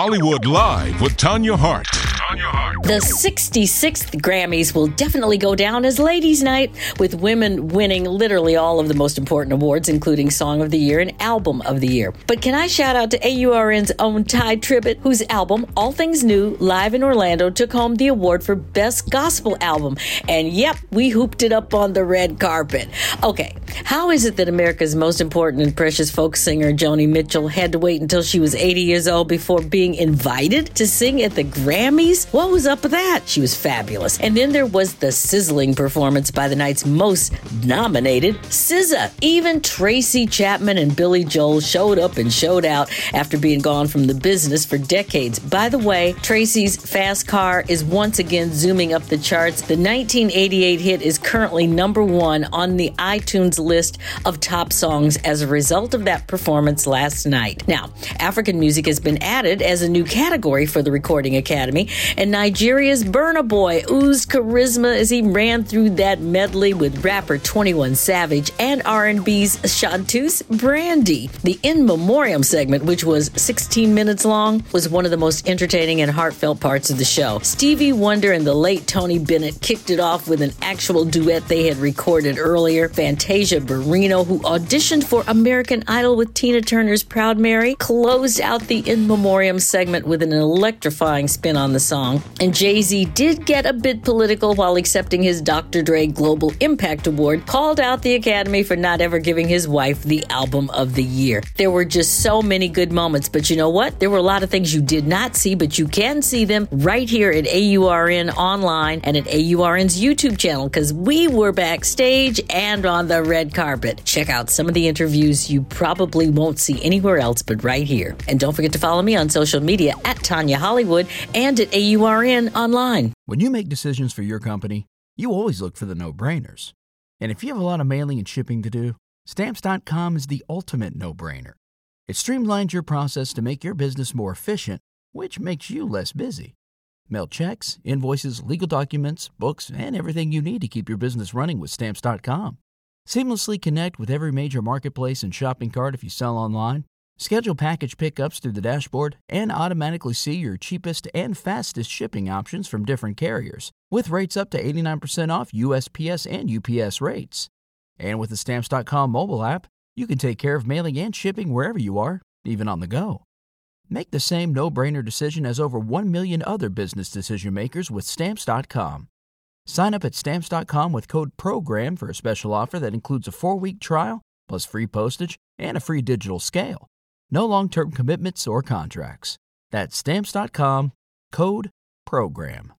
Hollywood Live with Tanya Hart. The 66th Grammys will definitely go down as Ladies' Night, with women winning literally all of the most important awards, including Song of the Year and Album of the Year. But can I shout out to AURN's own Tye Tribbett, whose album, All Things New, live in Orlando, took home the award for Best Gospel Album. And yep, we hooped it up on the red carpet. Okay, how is it that America's most important and precious folk singer, Joni Mitchell, had to wait until she was 80 years old before being invited to sing at the Grammys? What was up with that? She was fabulous. And then there was the sizzling performance by the night's most nominated SZA. Even Tracy Chapman and Billy Joel showed up and showed out after being gone from the business for decades. By the way, Tracy's Fast Car is once again zooming up the charts. The 1988 hit is currently number one on the iTunes list of top songs as a result of that performance last night. Now, African music has been added as a new category for the Recording Academy, and Nigeria's Burna Boy oozed charisma as he ran through that medley with rapper 21 Savage and R&B's Chanteuse Brandy. The In Memoriam segment, which was 16 minutes long, was one of the most entertaining and heartfelt parts of the show. Stevie Wonder and the late Tony Bennett kicked it off with an actual duet they had recorded earlier. Fantasia Barrino, who auditioned for American Idol with Tina Turner's Proud Mary, closed out the In Memoriam segment with an electrifying spin on the song. And Jay Z did get a bit political while accepting his Dr. Dre Global Impact Award, called out the Academy for not ever giving his wife the Album of the Year. There were just so many good moments, but you know what? There were a lot of things you did not see, but you can see them right here at AURN online and at AURN's YouTube channel because we were backstage and on the red carpet. Check out some of the interviews you probably won't see anywhere else but right here. And don't forget to follow me on social media at Tanya Hollywood and at AURN online. When you make decisions for your company, you always look for the no brainers. And if you have a lot of mailing and shipping to do, stamps.com is the ultimate no brainer. It streamlines your process to make your business more efficient, which makes you less busy. Mail checks, invoices, legal documents, books, and everything you need to keep your business running with stamps.com. Seamlessly connect with every major marketplace and shopping cart if you sell online. Schedule package pickups through the dashboard and automatically see your cheapest and fastest shipping options from different carriers, with rates up to 89% off USPS and UPS rates. And with the Stamps.com mobile app, you can take care of mailing and shipping wherever you are, even on the go. Make the same no brainer decision as over 1 million other business decision makers with Stamps.com. Sign up at Stamps.com with code PROGRAM for a special offer that includes a four week trial, plus free postage and a free digital scale. No long term commitments or contracts. That's Stamps.com code PROGRAM.